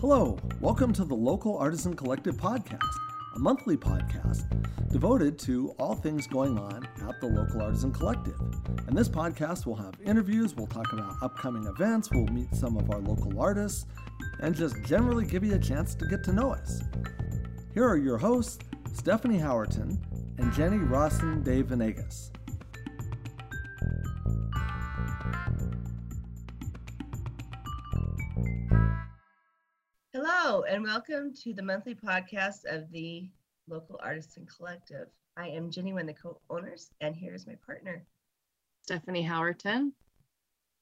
Hello, welcome to the Local Artisan Collective podcast, a monthly podcast devoted to all things going on at the Local Artisan Collective. And this podcast will have interviews, we'll talk about upcoming events, we'll meet some of our local artists, and just generally give you a chance to get to know us. Here are your hosts, Stephanie Howerton and Jenny Rawson de Venegas. Welcome to the monthly podcast of the Local Artisan Collective. I am Jenny, one of the co owners, and here's my partner. Stephanie Howerton.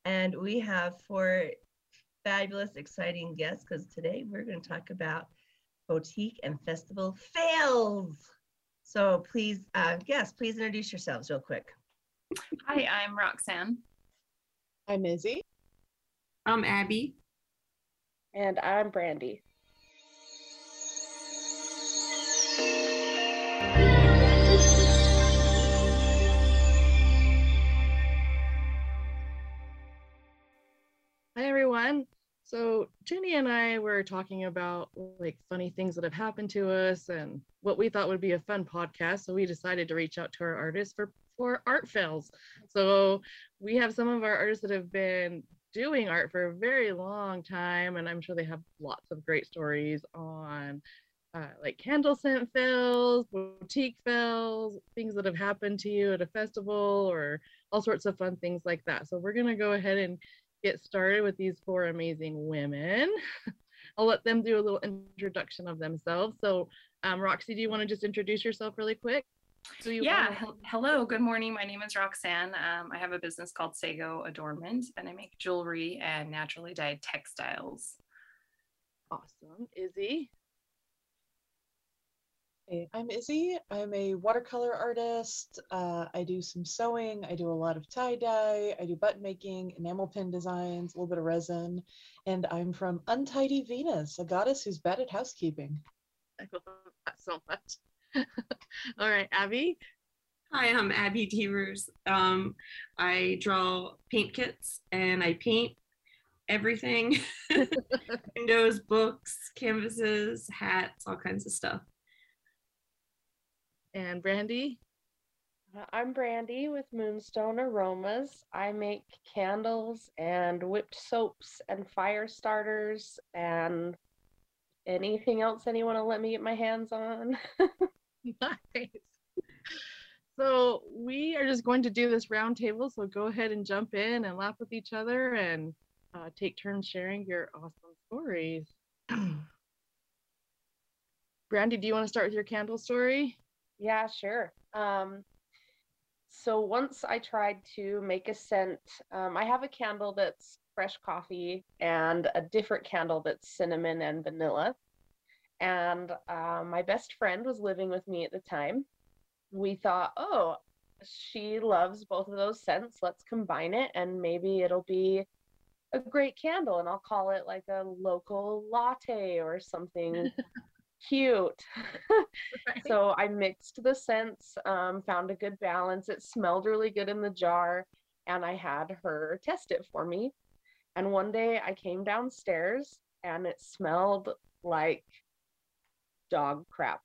And we have four fabulous, exciting guests because today we're going to talk about boutique and festival fails. So please, uh, guests, please introduce yourselves real quick. Hi, I'm Roxanne. I'm Izzy. I'm Abbie. And I'm Brandi. So, Jenny and I were talking about like funny things that have happened to us and what we thought would be a fun podcast. So, we decided to reach out to our artists for, for art fails. So, we have some of our artists that have been doing art for a very long time, and I'm sure they have lots of great stories on uh, like candle scent fails, boutique fails, things that have happened to you at a festival, or all sorts of fun things like that. So, we're to go ahead and get started with these four amazing women. I'll let them do a little introduction of themselves. So, um, Roxy, do you want to just introduce yourself really quick? So yeah, hello, good morning. My name is Roxanne. Um, I have a business called Sago Adornment, and I make jewelry and naturally dyed textiles. Awesome, Izzy. Hey, I'm Izzy. I'm a watercolor artist. Uh, I do some sewing. I do a lot of tie dye. I do button making, enamel pin designs, a little bit of resin. And I'm from Untidy Venus, a goddess who's bad at housekeeping. I love that so much. All right, Abbie. Hi, I'm Abbie Devers. Um, I draw paint kits and I paint everything windows, books, canvases, hats, all kinds of stuff. And Brandi? I'm Brandi with Moonstone Aromas. I make candles and whipped soaps and fire starters and anything else anyone will let me get my hands on. nice. So we are just going to do this round table. So go ahead and jump in and laugh with each other and uh, take turns sharing your awesome stories. Brandi, do you want to start with your candle story? Yeah, sure. Um, so once I tried to make a scent, um, I have a candle that's fresh coffee and a different candle that's cinnamon and vanilla. And uh, my best friend was living with me at the time. We thought, oh, she loves both of those scents. Let's combine it and maybe it'll be a great candle. And I'll call it like a local latte or something cute. so I mixed the scents, um, found a good balance. It smelled really good in the jar, and I had her test it for me. And one day I came downstairs and it smelled like dog crap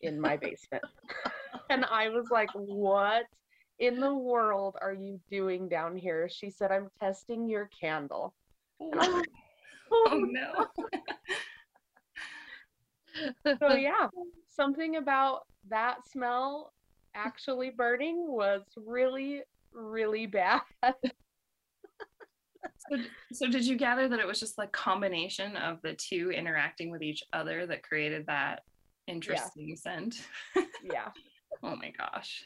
in my basement. and I was like, what in the world are you doing down here? She said, I'm testing your candle. Like, oh, oh no so yeah, something about that smell actually burning was really, really bad. so, so did you gather that it was just like combination of the two interacting with each other that created that interesting yeah. scent? yeah. Oh my gosh.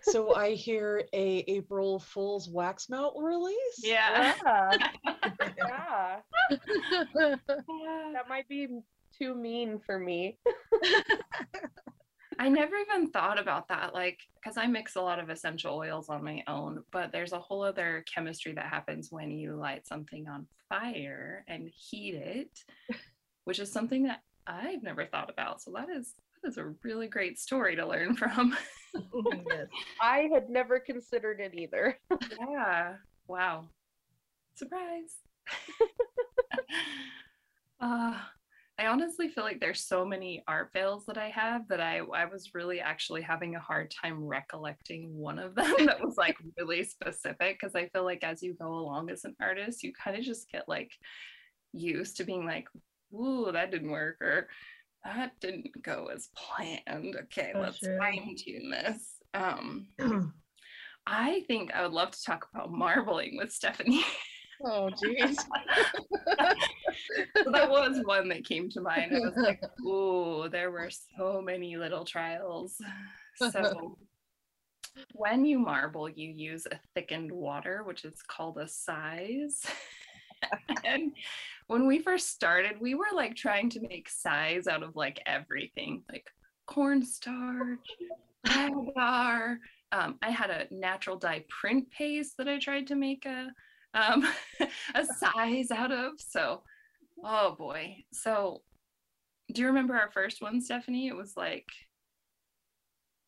So I hear a April Fool's wax melt release. Yeah. Yeah. yeah. that might be too mean for me. I never even thought about that, like, because I mix a lot of essential oils on my own, but there's a whole other chemistry that happens when you light something on fire and heat it, which is something that I've never thought about. So that is that is a really great story to learn from. yes. I had never considered it either. yeah. Wow. Surprise. uh, I honestly feel like there's so many art fails that I have that I I was really actually having a hard time recollecting one of them that was like really specific because I feel like as you go along as an artist, you kind of just get like used to being like, ooh, that didn't work or that didn't go as planned. Okay, Oh, let's sure. fine tune this. Um I think I would love to talk about marbling with Stephanie. Oh, geez. so that was one that came to mind. I was like, ooh, there were so many little trials. So when you marble, you use a thickened water, which is called a size. and when we first started, we were like trying to make size out of like everything, like cornstarch, agar. Um, I had a natural dye print paste that I tried to make a um, a size out of. So, oh boy. So, do you remember our first one, Stephanie? It was like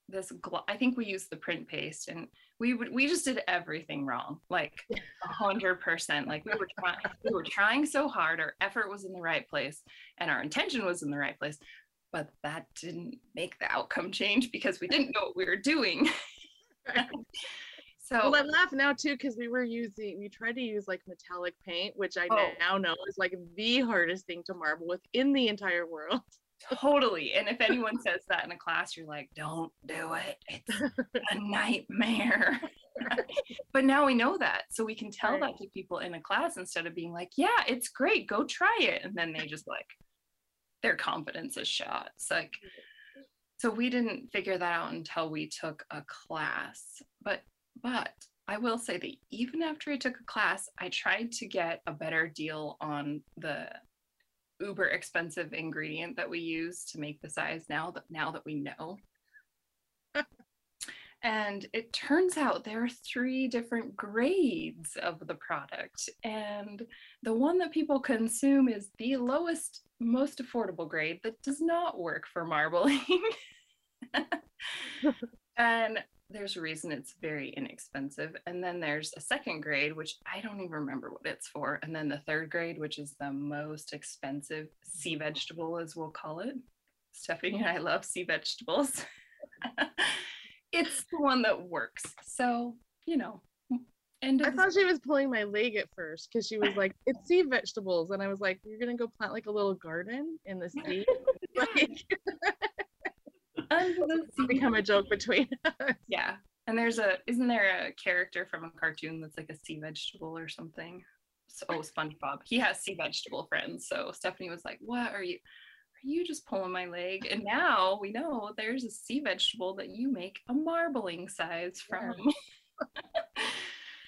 this. Gl- I think we used the print paste, and we would we just did everything wrong, like a hundred percent. Like we were trying, we were trying so hard. Our effort was in the right place, and our intention was in the right place. But that didn't make the outcome change because we didn't know what we were doing. so Well, I laugh now too because we were using, we tried to use like metallic paint, which I Oh. now know is like the hardest thing to marble with in the entire world. Totally. And if anyone says that in a class, you're like, don't do it. It's a nightmare. but now we know that. So we can tell Right. that to people in a class instead of being like, yeah, it's great. Go try it. And then they just like, their confidence is shot. It's like, so we didn't figure that out until we took a class. But, but I will say that even after I took a class, I tried to get a better deal on the uber expensive ingredient that we use to make the size now that now that we know. and it turns out there are three different grades of the product and the one that people consume is the lowest most affordable grade that does not work for marbling. and there's a reason it's very inexpensive. And then there's a second grade, which I don't even remember what it's for. And then the third grade, which is the most expensive sea vegetable, as we'll call it. Stephanie and I love sea vegetables. it's the one that works. So, you know, end I thought she was pulling my leg at first because she was like, it's sea vegetables. And I was like, you're going to go plant like a little garden in the sea? like, it's become a joke between us. Yeah. And there's a isn't there a character from a cartoon that's like a sea vegetable or something? So, oh, SpongeBob. He has sea vegetable friends. So Stephanie was like, "What are you? Are you just pulling my leg?" And now we know there's a sea vegetable that you make a marbling size from.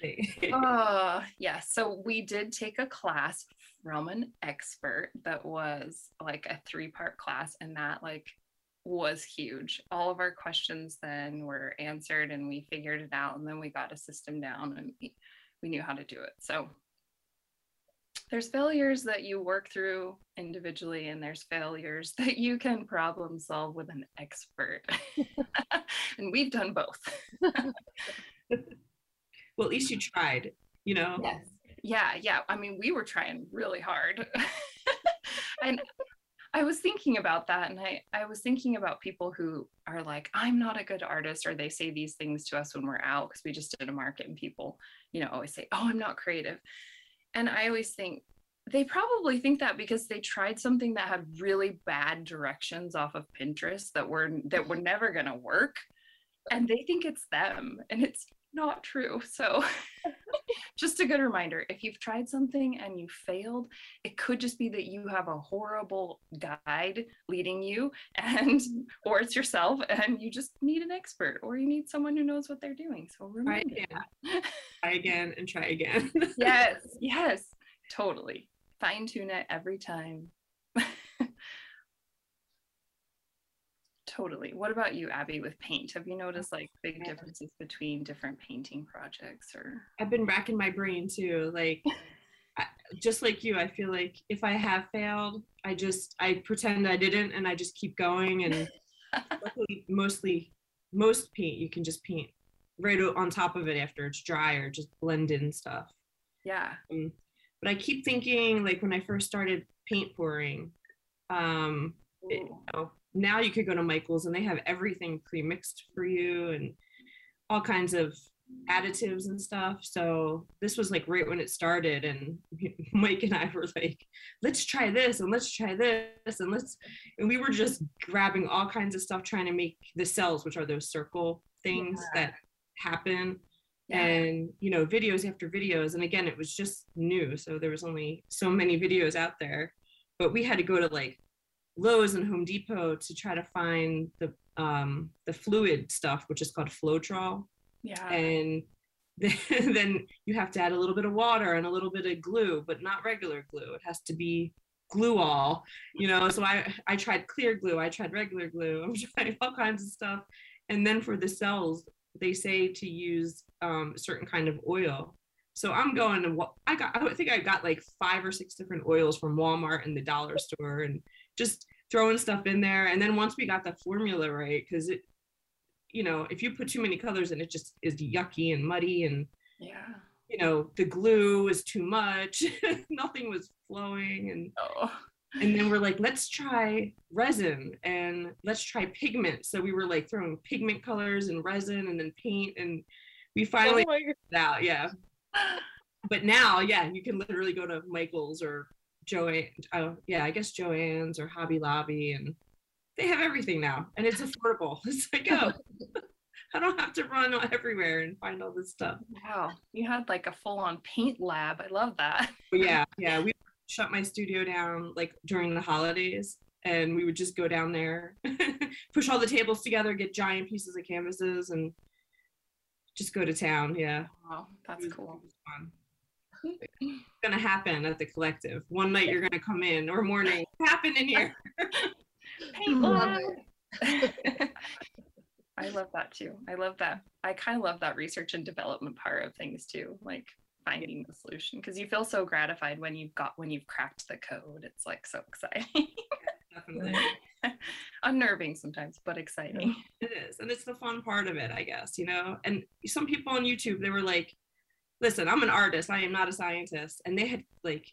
uh, yeah. So we did take a class from an expert that was like a three-part class, and that like was huge. All of our questions then were answered and we figured it out and then we got a system down and we, we knew how to do it. So there's failures that you work through individually and there's failures that you can problem solve with an expert. and we've done both. well, at least you tried, you know? Yes. Yeah, yeah. I mean, we were trying really hard. and I was thinking about that and I, I was thinking about people who are like, I'm not a good artist, or they say these things to us when we're out because we just did a market and people, you know, always say, Oh, I'm not creative. And I always think they probably think that because they tried something that had really bad directions off of Pinterest that were that were mm-hmm. never gonna work. And they think it's them. And it's not true. So just a good reminder if you've tried something and you failed, it could just be that you have a horrible guide leading you and or it's yourself and you just need an expert or you need someone who knows what they're doing. So Try remember again, try again, and try again. yes, yes, totally. Fine tune it every time. Totally. What about you, Abbie, with paint? Have you noticed like big differences between different painting projects or? I've been racking my brain too. Like, just like you, I feel like if I have failed, I just I pretend I didn't, and I just keep going. And luckily, mostly most paint you can just paint right on top of it after it's dry or just blend in stuff. yeah. But I keep thinking, like when I first started paint pouring, Um, it- you know, now you could go to Michael's and they have everything pre-mixed for you and all kinds of additives and stuff. So this was like right when it started, and Mike and I were like, "Let's try this and let's try this and let's," and we were just grabbing all kinds of stuff trying to make the cells, which are those circle things that happen Yeah. and you know videos after videos and again it was just new so there was only so many videos out there but we had to go to like lowes and home depot to try to find the um the fluid stuff which is called floetrol. Yeah. and then, then you have to add a little bit of water and a little bit of glue but not regular glue. It has to be glue all you know? So i i tried clear glue. I tried regular glue. I'm trying all kinds of stuff. And then for the cells they say to use um, a certain kind of oil. So i'm going to wa- i got i think i got like five or six different oils from walmart and the dollar store and just throwing stuff in there. And then once we got the formula right because it you know if you put too many colors in it just is yucky and muddy and yeah. you know the glue is too much. Nothing was flowing. And Oh. and then we're like let's try resin and let's try pigment. So we were like throwing pigment colors and resin and then paint. And we finally Oh figured it out yeah. But now yeah you can literally go to michael's or Jo-Ann oh yeah i guess Jo-Ann's or hobby lobby and they have everything now and it's affordable it's like oh i don't have to run everywhere and find all this stuff Wow. You had like a full on paint lab. I love that. Yeah, yeah, we shut my studio down like during the holidays, and we would just go down there, push all the tables together, get giant pieces of canvases, and just go to town. Yeah, Wow. That's cool. Fun. It's gonna happen at the collective. One night you're gonna come in, or morning. Happen in here. Paint Love lab. I love that too. I love that. I kind of love that research and development part of things too, like finding the solution because you feel so gratified when you've got when you've cracked the code. It's like so exciting. Unnerving sometimes, but exciting. it is, and it's the fun part of it, I guess. You know, and some people on YouTube they were like, "Listen, I'm an artist. I am not a scientist," and they had like,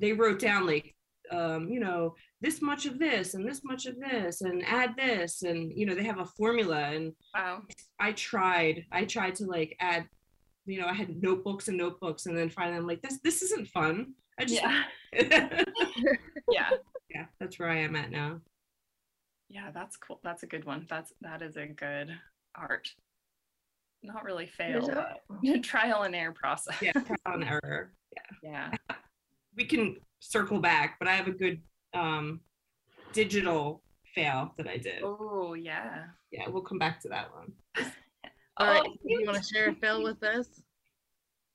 they wrote down like um, you know, this much of this and this much of this and add this and you know, they have a formula and Wow. I tried, I tried to like add, you know, I had notebooks and notebooks and then finally I'm like, this this isn't fun. I just Yeah. yeah. Yeah. that's where I am at now. Yeah, that's cool. That's a good one. That's that is a good art. Not really fail, There's but trial and error process. Yeah, trial and error. Yeah. Yeah. We can circle back, but I have a good um digital fail that I did. Oh yeah. Yeah, we'll come back to that one. All right, Oh, do you want to share a fail with us?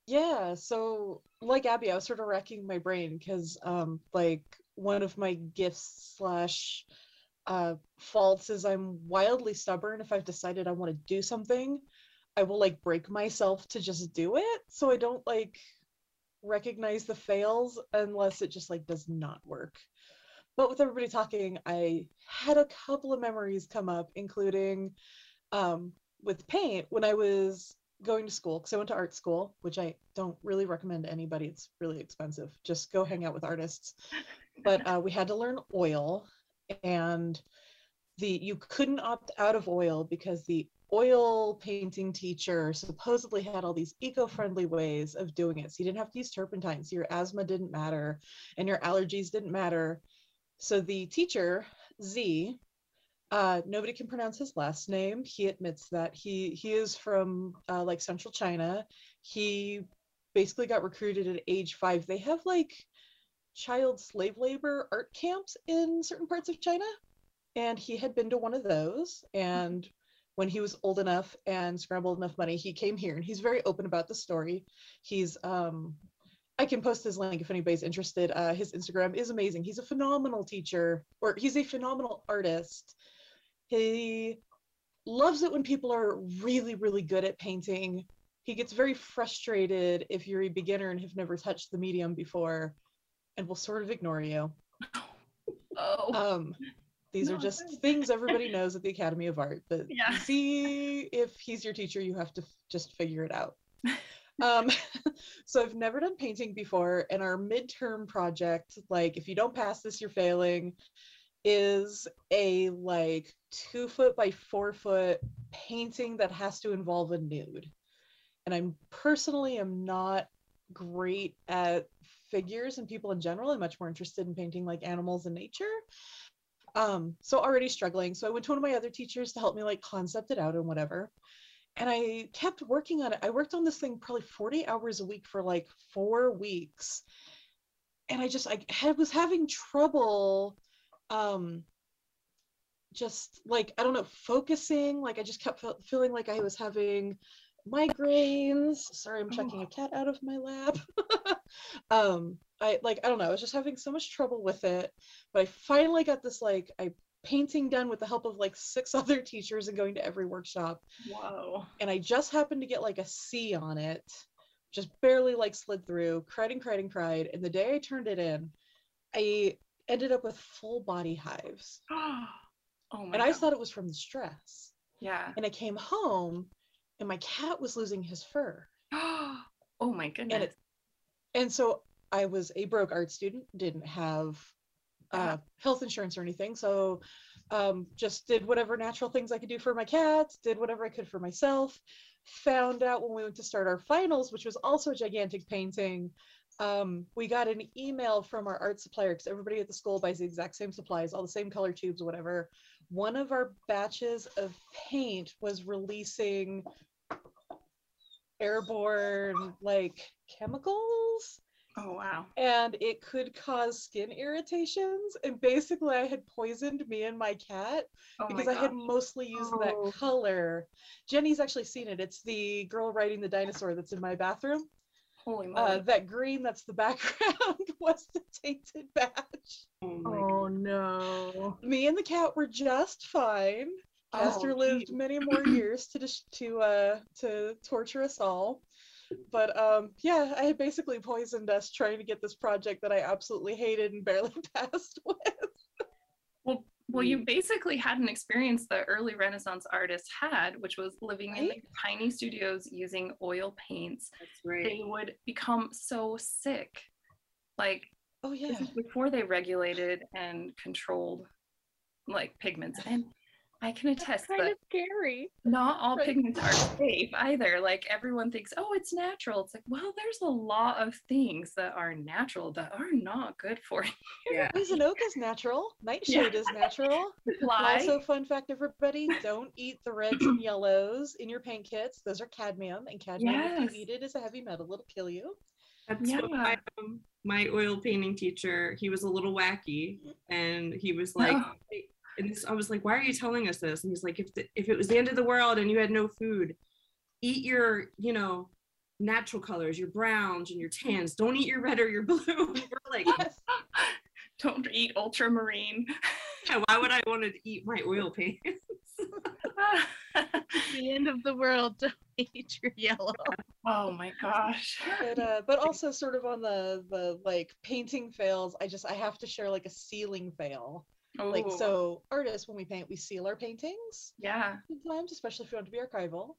Yeah, so like Abbie, I was sort of racking my brain because um like one of my gifts slash uh faults is I'm wildly stubborn. If I've decided I want to do something, I will like break myself to just do it. So I don't like recognize the fails unless it just like does not work. But with everybody talking, I had a couple of memories come up, including um with paint when I was going to school because I went to art school, which I don't really recommend to anybody. It's really expensive. Just go hang out with artists. But uh, we had to learn oil, and the you couldn't opt out of oil because the oil painting teacher supposedly had all these eco-friendly ways of doing it. So you didn't have to use turpentine, so your asthma didn't matter, and your allergies didn't matter. So the teacher Z uh, nobody can pronounce his last name. He admits that he he is from uh, like central China. He basically got recruited at age five. They have like child slave labor art camps in certain parts of China, and he had been to one of those. And when he was old enough and scrambled enough money, he came here, and he's very open about the story. He's um, I can post his link if anybody's interested. Uh, his Instagram is amazing. He's a phenomenal teacher, or he's a phenomenal artist. He loves it when people are really, really good at painting. He gets very frustrated if you're a beginner and have never touched the medium before and will sort of ignore you. Oh. Um, these No, are just things everybody knows at the Academy of Art. But Yeah. see if he's your teacher, you have to f- just figure it out. um, so I've never done painting before, and our midterm project, like if you don't pass this, you're failing, is a like two foot by four foot painting that has to involve a nude. And I'm personally am not great at figures and people in general. I'm much more interested in painting like animals and nature. Um, so already struggling. So I went to one of my other teachers to help me like concept it out and whatever. And I kept working on it. I worked on this thing probably 40 hours a week for like four weeks. And I just I had, was having trouble um just like I don't know, focusing. Like I just kept feeling like I was having migraines. Sorry, I'm checking a cat out of my lab. um, I like I don't know. I was just having so much trouble with it, but I finally got this like I painting done with the help of like six other teachers and going to every workshop. Whoa. And I just happened to get like a C on it, just barely like slid through. Cried and cried and cried. And the day I turned it in, I ended up with full body hives. oh my and I God. thought it was from the stress. yeah. And I came home and my cat was losing his fur. oh my goodness. it- And so I was a broke art student, didn't have uh, health insurance or anything. So um, just did whatever natural things I could do for my cat, did whatever I could for myself. Found out when we went to start our finals, which was also a gigantic painting. Um, we got an email from our art supplier because everybody at the school buys the exact same supplies, all the same color tubes, whatever. One of our batches of paint was releasing airborne like chemicals. Oh wow. and it could cause skin irritations. And basically i had poisoned me and my cat Oh because my i had mostly used Oh. that color. Jenny's actually seen it. It's the girl riding the dinosaur that's in my bathroom. Holy moly. uh, that green that's the background was the tainted batch Oh Oh no. me and the cat were just fine Castor Oh, lived geez. many more years to dis- to uh to torture us all. But um yeah, I had basically poisoned us trying to get this project that I absolutely hated and barely passed with. Well, well, you basically had an experience that early Renaissance artists had, which was living in the Right? tiny studios using oil paints. That's right. They would become so sick. Like Oh yeah. before they regulated and controlled like pigments. And I can attest Kind that of scary. not all Right. pigments are safe either. Like everyone thinks, oh, it's natural. It's like, well, there's a lot of things that are natural that are not good for you. Yeah. Poison oak is natural. Nightshade is natural. Fly. Also, fun fact, everybody, don't eat the reds and yellows in your paint kits. Those are cadmium, and cadmium, Yes. if you eat it, is a heavy metal. It'll kill you. That's what Yeah. my, um, my oil painting teacher, he was a little wacky and he was like, Oh. "Hey," and this, I was like, why are you telling us this? And he's like, if, the, if it was the end of the world and you had no food, eat your, you know, natural colors, your browns and your tans. Don't eat your red or your blue. We're like, Yes. Don't eat ultramarine. yeah, why would I want to eat my oil paint? The end of the world. Don't eat your yellow. oh my gosh. but uh but also sort of on the the like painting fails i just i have to share like a ceiling fail like so artists when we paint we seal our paintings yeah. sometimes especially if you want to be archival.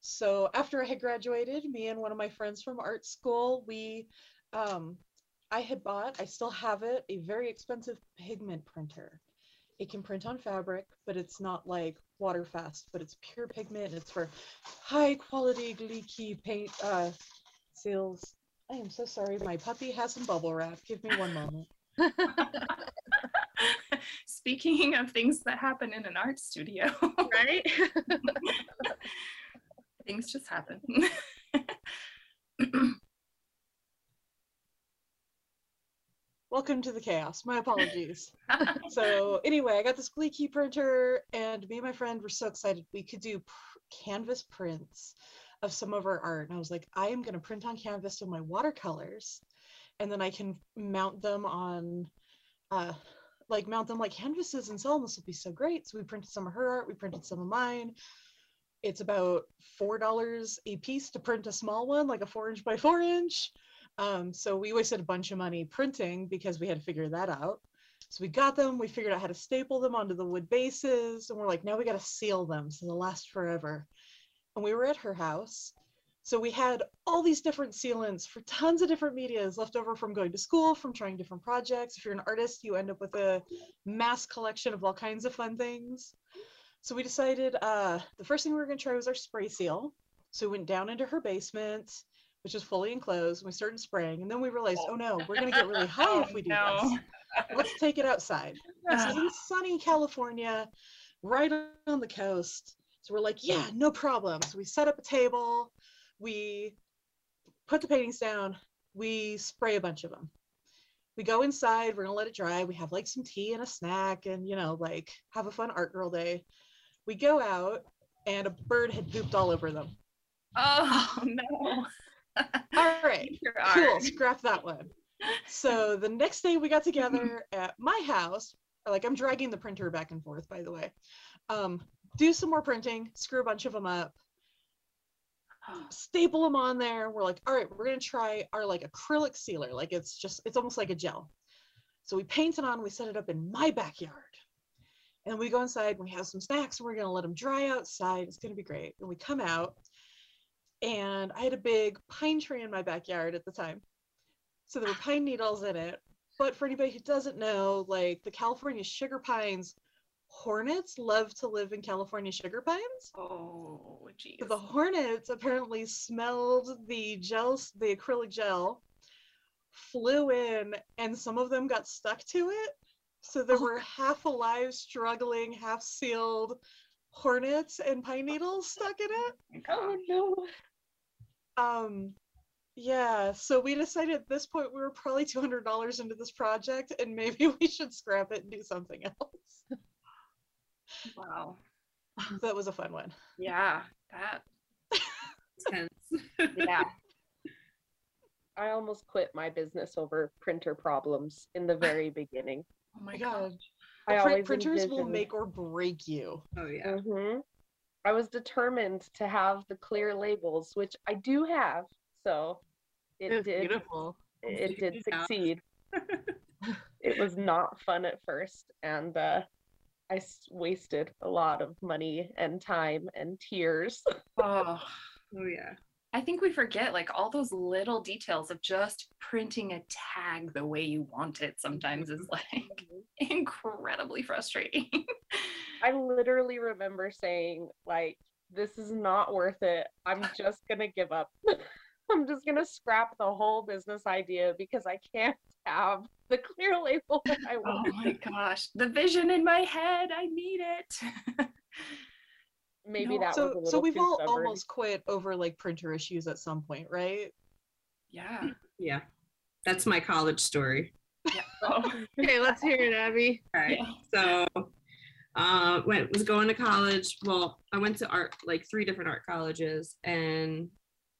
So after i had graduated me and one of my friends from art school we um i had bought i still have it a very expensive pigment printer. It can print on fabric but it's not like water fast but it's pure pigment and it's for high quality leaky paint uh seals. I am so sorry my puppy has some bubble wrap. Give me one moment Speaking of things that happen in an art studio, right? things just happen. welcome to the chaos my apologies so anyway, I got this giclée printer, and me and my friend were so excited we could do pr- canvas prints of some of our art. And I was like, I am going to print on canvas with my watercolors, and then I can mount them on, uh, like mount them like canvases and sell them. This will be so great. So we printed some of her art. We printed some of mine. It's about four dollars a piece to print a small one, like a four inch by four inch. Um, so we wasted a bunch of money printing because we had to figure that out. So we got them, we figured out how to staple them onto the wood bases, and we're like, now we got to seal them so they'll last forever. And we were at her house. So we had all these different sealants for tons of different medias left over from going to school, from trying different projects. If you're an artist, you end up with a mass collection of all kinds of fun things. So we decided uh, the first thing we were going to try was our spray seal. So we went down into her basement, which is fully enclosed, and we started spraying. And then we realized, oh no, we're going to get really high if we do no. this. Let's take it outside. This is in sunny California, right on the coast. So we're like, yeah, no problem. So we set up a table, we put the paintings down, we spray a bunch of them. We go inside, we're gonna let it dry. We have like some tea and a snack and, you know, like have a fun art girl day. We go out and a bird had pooped all over them. Oh no. All right, cool, scrap that one. So the next day we got together at my house. Like I'm dragging the printer back and forth, by the way. Um, do some more printing, screw a bunch of them up, staple them on there. We're like, all right, we're gonna try our like acrylic sealer. Like it's just, it's almost like a gel. So we paint it on, we set it up in my backyard. And we go inside, we have some snacks, and we're gonna let them dry outside. It's gonna be great. And we come out, and I had a big pine tree in my backyard at the time. So there were pine needles in it. But for anybody who doesn't know, like the California sugar pines, hornets love to live in California sugar pines. Oh geez. So the hornets apparently smelled the gel, the acrylic gel, flew in, and some of them got stuck to it. So there were half alive, struggling, half sealed hornets and pine needles stuck in it. Oh no. Um, yeah, so we decided at this point we were probably two hundred dollars into this project, and maybe we should scrap it and do something else. Wow. that was a fun one. Yeah. That. Tense. Yeah. I almost quit my business over printer problems in the very beginning. Oh my My god. God, I Print- always printers will make or break you. Oh yeah. Mhm. I was determined to have the clear labels, which I do have. So it It's did beautiful. it did Yeah. succeed. it was not fun at first, and uh, I wasted a lot of money and time and tears. Oh. Oh yeah. I think we forget like all those little details of just printing a tag the way you want it sometimes is like mm-hmm. incredibly frustrating. I literally remember saying, like, this is not worth it. I'm just gonna give up. I'm just gonna scrap the whole business idea because I can't have the clear label that I oh want. my gosh, the vision in my head, I need it. Maybe No. that was a So, little so we've too all stubborn. almost quit over like printer issues at some point, right? yeah. Yeah. That's my college story. yeah. Oh, Okay, let's hear it, Abbie. All right. yeah. So uh went was going to college. Well, I went to art like three different art colleges and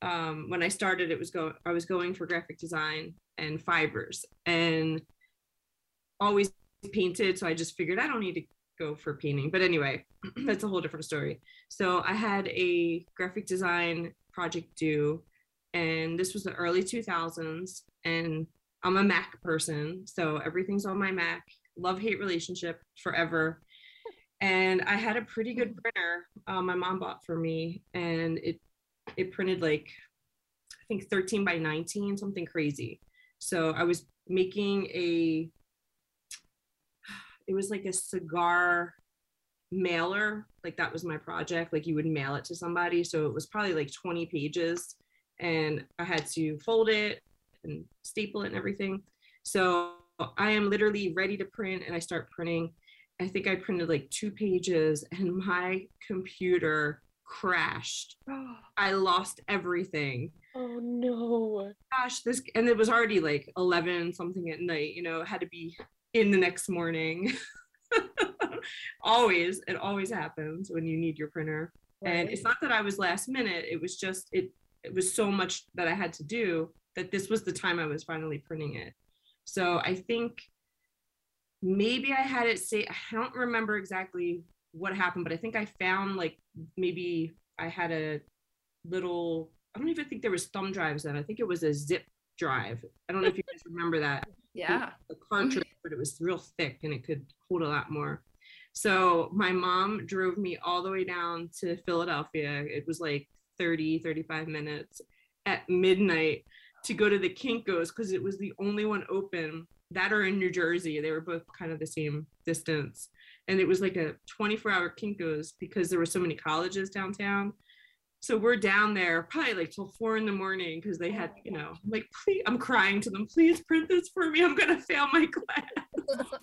um when I started it was go I was going for graphic design and fibers and always painted so I just figured I don't need to go for painting. But anyway, that's a whole different story. So I had a graphic design project due and this was the early 2000s and I'm a Mac person, so everything's on my Mac. Love hate relationship forever. And I had a pretty good printer uh, my mom bought for me, and it it printed like I think 13 by 19, something crazy. So I was making a it was like a cigar mailer, like that was my project. Like you would mail it to somebody, so it was probably like 20 pages, and I had to fold it and staple it and everything. So I am literally ready to print and I start printing. I think I printed like two pages and my computer crashed. Oh, I lost everything. Oh no. Gosh, this and it was already like 11 something at night, you know, had to be in the next morning. always, it always happens when you need your printer. And it's not that I was last minute, it was just it it was so much that I had to do that this was the time I was finally printing it. So I think maybe I had it say I don't remember exactly what happened, but I think I found like maybe I had a little I don't even think there was thumb drives then. I think it was a zip drive. I don't know if you guys remember that. Yeah. A cartridge, but it was real thick and it could hold a lot more. So my mom drove me all the way down to Philadelphia. It was like 30, 35 minutes at midnight to go to the Kinko's because it was the only one open that are in New Jersey. They were both kind of the same distance. And it was like a 24 hour Kinko's because there were so many colleges downtown. So we're down there probably like till four in the morning because they had, you know, I'm like, please, I'm crying to them, please print this for me. I'm going to fail my class.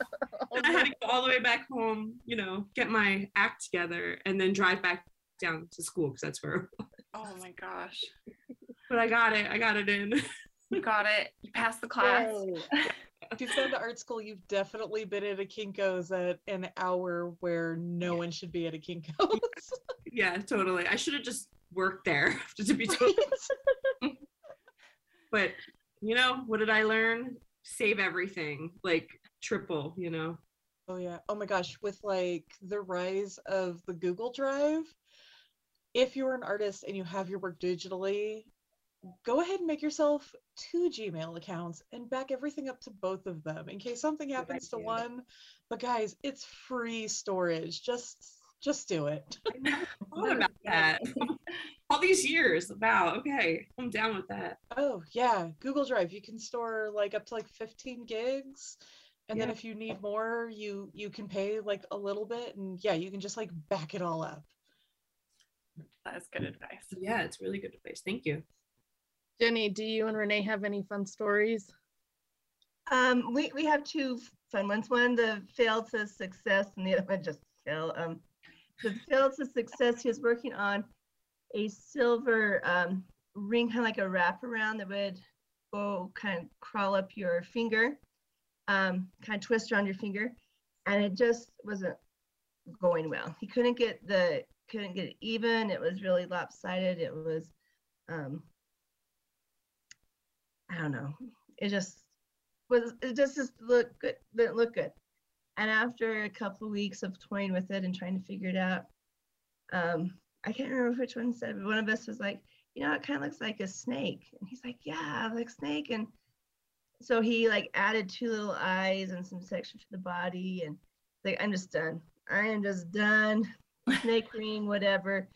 Oh, and I had to go all the way back home, you know, get my act together and then drive back down to school because that's where. Oh my gosh. But I got it. I got it in. You got it. You passed the class. If you've gone to art school, you've definitely been at a Kinko's at an hour where no one should be at a Kinko's. yeah, totally. I should have just worked there to be totally. but you know, what did I learn? Save everything, like triple. You know. Oh yeah. Oh my gosh, with like the rise of the Google Drive, if you're an artist and you have your work digitally, go ahead and make yourself two Gmail accounts and back everything up to both of them in case something happens to one. But guys, it's free storage. Just just do it. I thought about that. All these years. Wow. Okay. I'm down with that. Oh yeah, Google Drive. You can store like up to like 15 gigs. And then if you need more, you you can pay like a little bit and yeah, you can just like back it all up. That is good advice. Yeah, it's really good advice. Thank you. Jenny, do you and Renee have any fun stories? Um, we, we have two fun ones. One, the failed to success, and the other one just fail. Um, the failed to success, he was working on a silver um, ring, kind of like a wraparound that would go kind of crawl up your finger, um, kind of twist around your finger, and it just wasn't going well. He couldn't get the couldn't get it even. It was really lopsided. It was, um, I don't know. It just was it just just look good didn't look good. And after a couple of weeks of toying with it and trying to figure it out um i can't remember which one said but one of us was like you know it kind of looks like a snake. And he's like yeah like snake. And so he like added two little eyes and some section to the body and like i'm just done. I am just done. Snake ring whatever.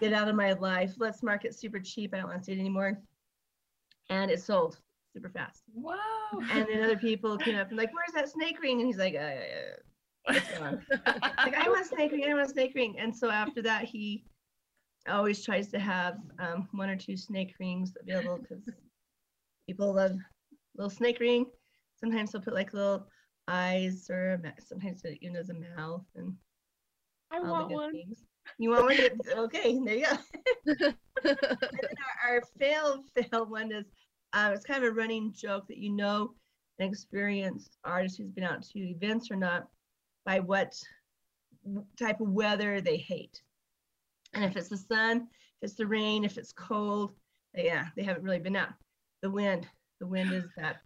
Get out of my life. Let's market super cheap. I don't want to see it anymore. And it sold super fast Whoa. and then other people came up and like, "Where's that snake ring?" And he's like, uh, uh, "It's like, "I want a snake ring. I want a snake ring." And so after that, he always tries to have um, one or two snake rings available because people love little snake ring. Sometimes they'll put like little eyes or sometimes it even as a mouth and I want one. things. You want one? okay, there you go. and then our, our fail fail one is uh, it's kind of a running joke that you know an experienced artist who's been out to events or not by what type of weather they hate. And if it's the sun, if it's the rain, if it's cold, yeah, they haven't really been out. The wind, the wind is that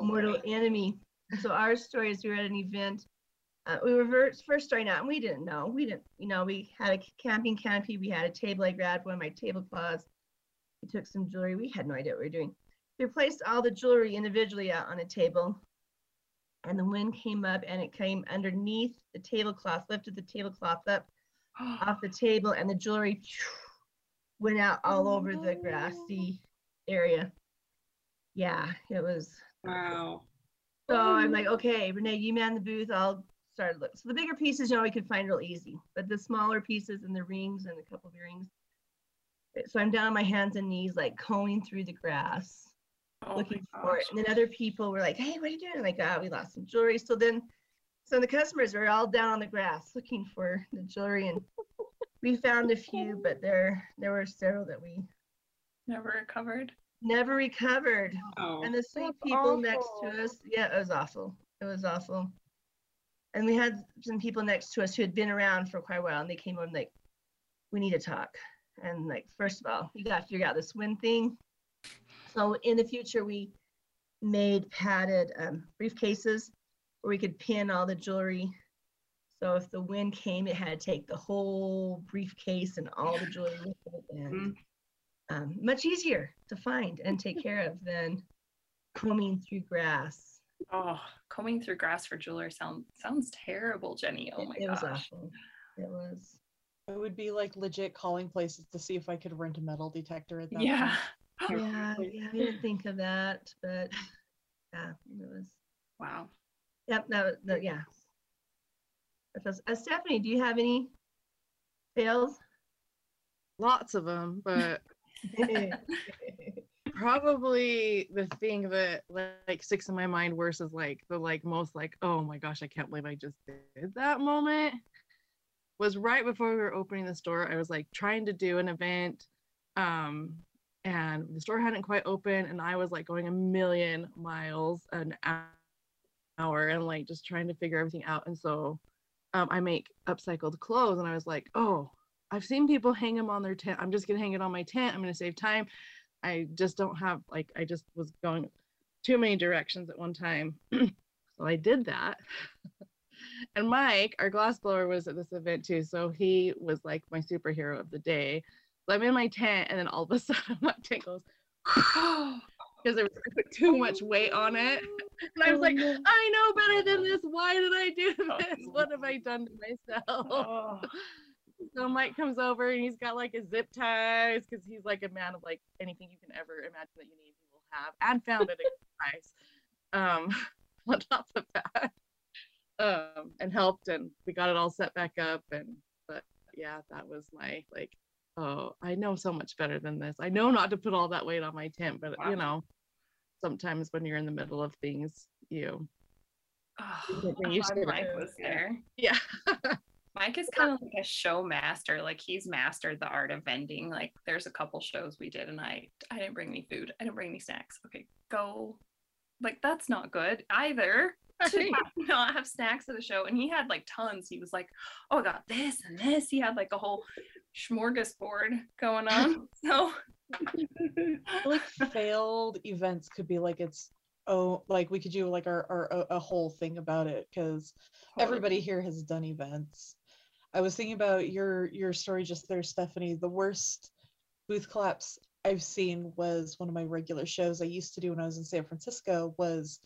mortal enemy. So our story is we were at an event. Uh, we were first starting out and we didn't know. We didn't, you know, we had a camping canopy. We had a table. I grabbed one of my tablecloths. We took some jewelry. We had no idea what we were doing. We placed all the jewelry individually out on a table. And the wind came up and it came underneath the tablecloth, lifted the tablecloth up off the table, and the jewelry went out all oh, over the grassy area. Yeah, it was Wow. so oh, I'm like, okay, Renee, you man the booth. I'll start look. So the bigger pieces, you know, we could find real easy, but the smaller pieces and the rings and a couple of earrings. So I'm down on my hands and knees, like combing through the grass, Oh looking for it. And then other people were like, hey, what are you doing? I'm like, ah, we lost some jewelry. So then, so the customers were all down on the grass looking for the jewelry, and we found a few, but there there were several that we Never recovered. never recovered. Oh. And the sweet That's people next to us, yeah, it was awful. It was awful. And we had some people next to us who had been around for quite a while, and they came over and like, we need to talk. And like, first of all, you got to figure out this wind thing. So in the future, we made padded um, briefcases where we could pin all the jewelry. So if the wind came, it had to take the whole briefcase and all the jewelry with it. And um, much easier to find and take care of than combing through grass. Oh, combing through grass for jewelry sounds sounds terrible, Jenny. Oh It- my it was gosh. awful. It was. It would be like legit calling places to see if I could rent a metal detector at that Yeah. point. Yeah, yeah, I didn't think of that, but yeah, it was. Wow. Yep, that was, that, yeah. Was- Uh, Stephanie, do you have any fails? Lots of them, but probably the thing that like sticks in my mind worse is like the like most like oh my gosh i can't believe i just did that moment was right before we were opening the store i was like trying to do an event um and the store hadn't quite opened and i was like going a million miles an hour and like just trying to figure everything out and so um, i make upcycled clothes and i was like oh i've seen people hang them on their tent i'm just gonna hang it on my tent i'm gonna save time I just don't have like I just was going too many directions at one time. so I did that. and Mike, our glass blower, was at this event too. So he was like my superhero of the day. So I'm in my tent and then all of a sudden my tent goes because there was put too much weight on it. And I was like, I know better than this. Why did I do this? What have I done to myself? Oh. So Mike comes over and he's got like his zip ties because he's like a man of like anything you can ever imagine that you need, he will have and found it at a price. Um, on top of that, um, and helped and we got it all set back up. And but yeah, that was my like, oh, I know so much better than this. I know not to put all that weight on my tent, but Wow. you know, sometimes when you're in the middle of things, you Oh, get I'm used glad to Mike was there. yeah. Mike is kind of like a show master. Like he's mastered the art of vending. Like there's a couple shows we did, and I I didn't bring any food. I didn't bring any snacks. Okay, go. Like that's not good either. To not have snacks at a show, and he had like tons. He was like, "Oh, I got this and this." He had like a whole smorgasbord going on. So like failed events could be like it's oh like we could do like our, our a- whole thing about it because everybody here has done events. I was thinking about your your story just there, Stephanie. The worst booth collapse I've seen was one of my regular shows I used to do when I was in San Francisco was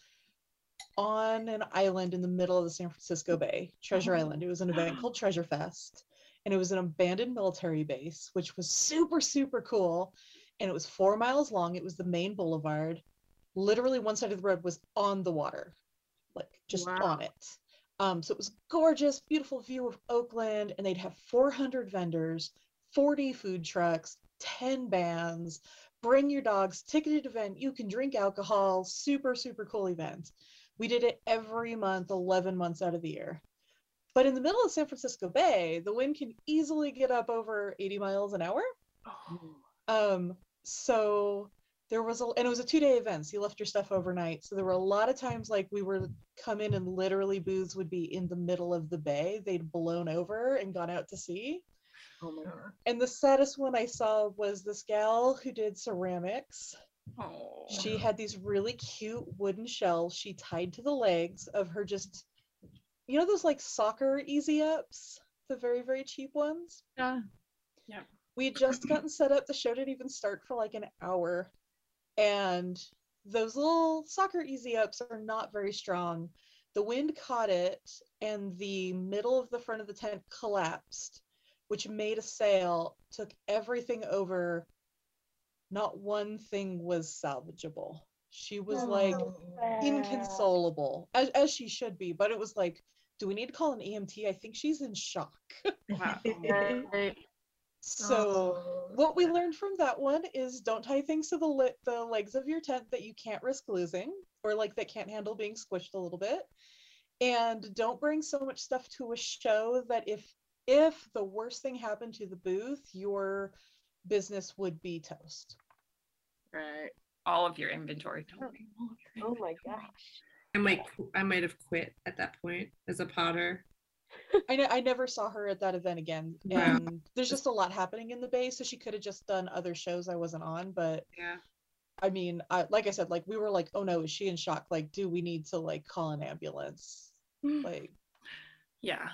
on an island in the middle of the San Francisco Bay, Treasure Oh. Island. It was an event called Treasure Fest, and it was an abandoned military base, which was super super cool. And it was four miles long. It was the main boulevard. Literally, one side of the road was on the water, like just Wow. on it. Um, so it was gorgeous, beautiful view of Oakland, and they'd have 400 vendors, 40 food trucks, 10 bands. Bring your dogs, ticketed event. You can drink alcohol. Super, super cool event. We did it every month, 11 months out of the year. But in the middle of San Francisco Bay, the wind can easily get up over 80 miles an hour. Um, so there was a, and it was a two day event. So you left your stuff overnight. So there were a lot of times like we were come in and literally booths would be in the middle of the bay. They'd blown over and gone out to sea. Oh my god. And the saddest one I saw was this gal who did ceramics. Oh, She had these really cute wooden shells she tied to the legs of her just, you know, those like soccer easy ups, the very, very cheap ones. Yeah. Yeah. We had just gotten set up. The show didn't even start for like an hour. And those little soccer easy ups are not very strong. The wind caught it, and the middle of the front of the tent collapsed, which made a sail, took everything over. Not one thing was salvageable. She was oh, like inconsolable, as, as she should be. But it was like, do we need to call an EMT? I think she's in shock. wow. Right. So Oh, what we learned from that one is don't tie things to the le- the legs of your tent that you can't risk losing or like that can't handle being squished a little bit and don't bring so much stuff to a show that if if the worst thing happened to the booth your business would be toast Right. all of your inventory. Don't bring all of your Oh my gosh. I might I might have quit at that point as a potter. I, ne- I never saw her at that event again Wow. and there's just a lot happening in the bay so she could have just done other shows i wasn't on but Yeah. i mean I, like i said like we were like oh no is she in shock like do we need to like call an ambulance like Yeah,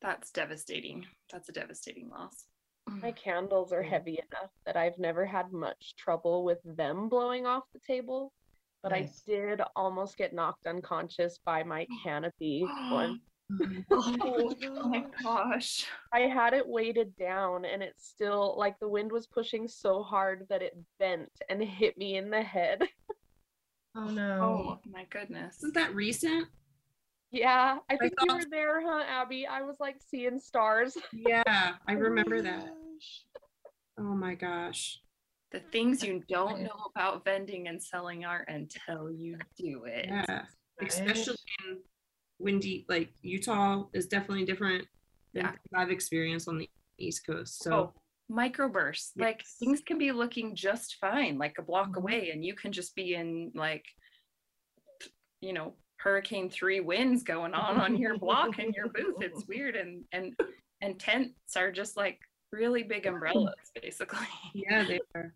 that's devastating. That's a devastating loss. My candles are heavy enough that I've never had much trouble with them blowing off the table. But Nice. I did almost get knocked unconscious by my canopy oh one Oh, my gosh. I had it weighted down and it still like the wind was pushing so hard that it bent and hit me in the head. Oh no. Oh my goodness. Isn't that recent? Yeah, I think you thought- were there, huh, Abbie? I was like seeing stars. Yeah, I Oh remember that. Oh my gosh. The things you don't know about vending and selling art until you do it. Yeah. Right. Especially in windy, like Utah is definitely different than Yeah. things I've experienced on the East Coast. So Oh, microbursts. Like things can be looking just fine, like a block Mhm. away, and you can just be in like, you know, hurricane three winds going on on your block and your booth. It's weird, and and and tents are just like really big umbrellas, basically. yeah, they are.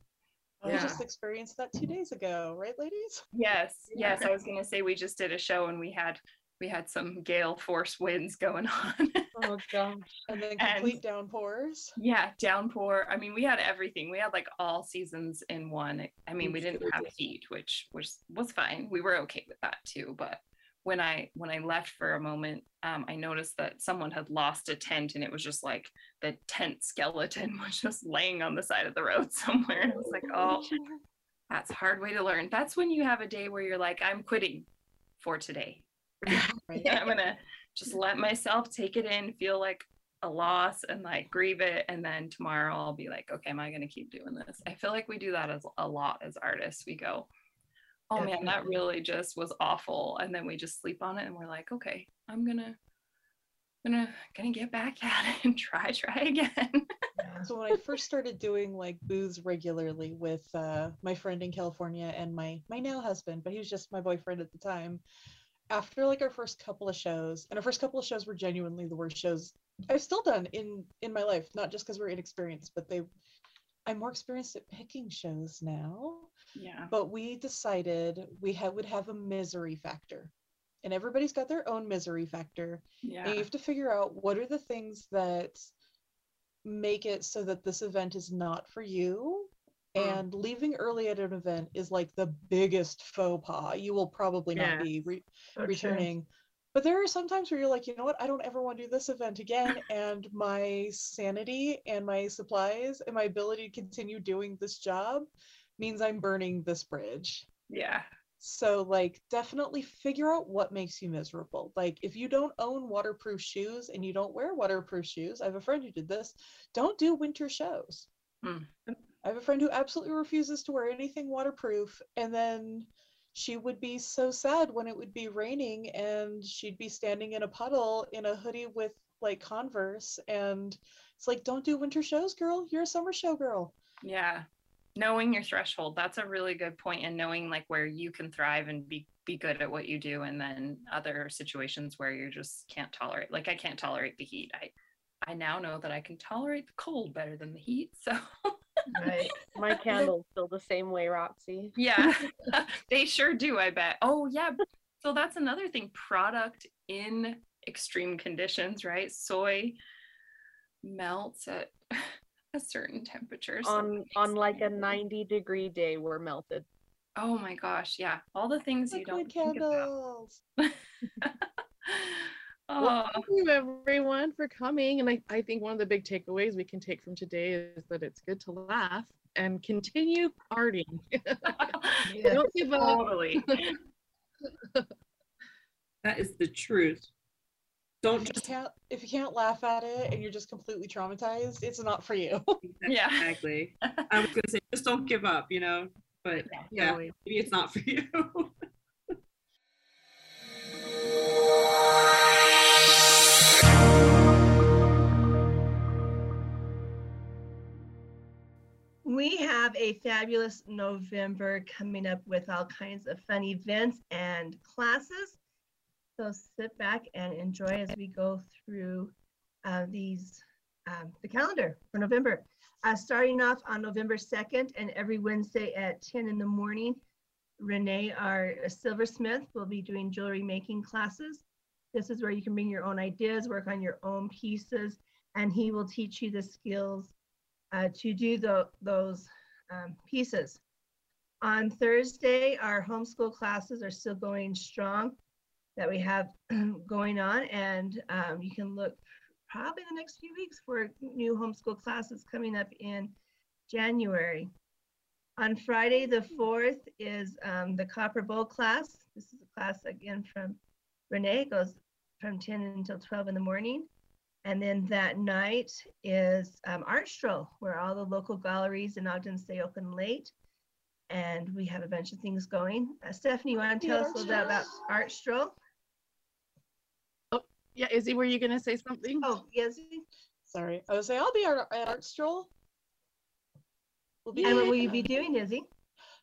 I Yeah. just experienced that two days ago, right, ladies? Yes, yes. I was gonna say we just did a show and we had we had some gale force winds going on. Oh gosh. And then And- complete downpours. yeah, downpour. I mean, we had everything. We had like all seasons in one. I mean, we didn't have heat, which was was fine. We were okay with that too. But when I when I left for a moment, um, I noticed that someone had lost a tent, and it was just like the tent skeleton was just laying on the side of the road somewhere. And I was like, oh, that's a hard way to learn. That's when you have a day where you're like, I'm quitting for today. I'm gonna just let myself take it in, feel like a loss and like grieve it. And then tomorrow I'll be like, okay, am I gonna keep doing this? I feel like we do that as a lot as artists. We go, oh man, that really just was awful. And then we just sleep on it and we're like, okay, I'm gonna gonna gonna get back at it and try, try again. Yeah. So when I first started doing like booths regularly with uh, my friend in California and my my now husband, but he was just my boyfriend at the time. After like our first couple of shows, and our first couple of shows were genuinely the worst shows I've still done in in my life, not just because we're inexperienced, but they. I'm more experienced at picking shows now. yeah. But we decided we ha- would have a misery factor, and everybody's got their own misery factor. And Yeah. you have to figure out what are the things that make it so that this event is not for you. Mm. And leaving early at an event is like the biggest faux pas. You will probably not be re- So true. But there are some times where you're like, you know what? I don't ever want to do this event again. And my sanity and my supplies and my ability to continue doing this job means I'm burning this bridge. Yeah. So, like, definitely figure out what makes you miserable. Like, if you don't own waterproof shoes and you don't wear waterproof shoes, I have a friend who did this. Don't do winter shows. Hmm. I have a friend who absolutely refuses to wear anything waterproof. And then she would be so sad when it would be raining and she'd be standing in a puddle in a hoodie with like Converse. And it's like, don't do winter shows, girl. You're a summer show girl. Yeah. Knowing your threshold, that's a really good point. and knowing like where you can thrive and be be good at what you do and then other situations where you just can't tolerate like I can't tolerate the heat. I I now know that I can tolerate the cold better than the heat. So Right. My candles feel the same way, Roxy. yeah. they sure do, I bet. Oh yeah. So that's another thing. Product in extreme conditions, right? Soy melts at a certain temperature. so On on like a 90 degree day, we're melted. Oh my gosh, yeah. All the things you don't think about. Candles. oh, Well, ah. thank you everyone for coming. And I, I think one of the big takeaways we can take from today is that it's good to laugh and continue partying. Yeah. Don't give up. totally. That is the truth. Don't If you just can't if you can't laugh at it and you're just completely traumatized, it's not for you. Yeah. exactly. I was gonna say just don't give up, you know. But yeah, Totally. maybe it's not for you. We have a fabulous November coming up with all kinds of fun events and classes. So sit back and enjoy as we go through uh, these, um, the calendar for November. Uh, starting off on November 2nd and every Wednesday at 10 in the morning, Renee, our silversmith, will be doing jewelry making classes. This is where you can bring your own ideas, work on your own pieces, and he will teach you the skills uh, to do tho- those um, pieces. On Thursday, our homeschool classes are still going strong. that we have going on. And um, you can look probably the next few weeks for new homeschool classes coming up in January. On Friday, the 4th, is um, the Copper Bowl class. This is a class again from Renee, it goes from 10 until 12 in the morning. And then that night is um, Art Stroll, where all the local galleries in Ogden stay open late. And we have a bunch of things going. Uh, Stephanie, you want to tell us a little bit about Art Stroll? Oh, yeah, Izzy, were you gonna say something? Oh, yes. Sorry, I was saying I'll be at, at Art Stroll. We'll be And what will you be doing, Izzy?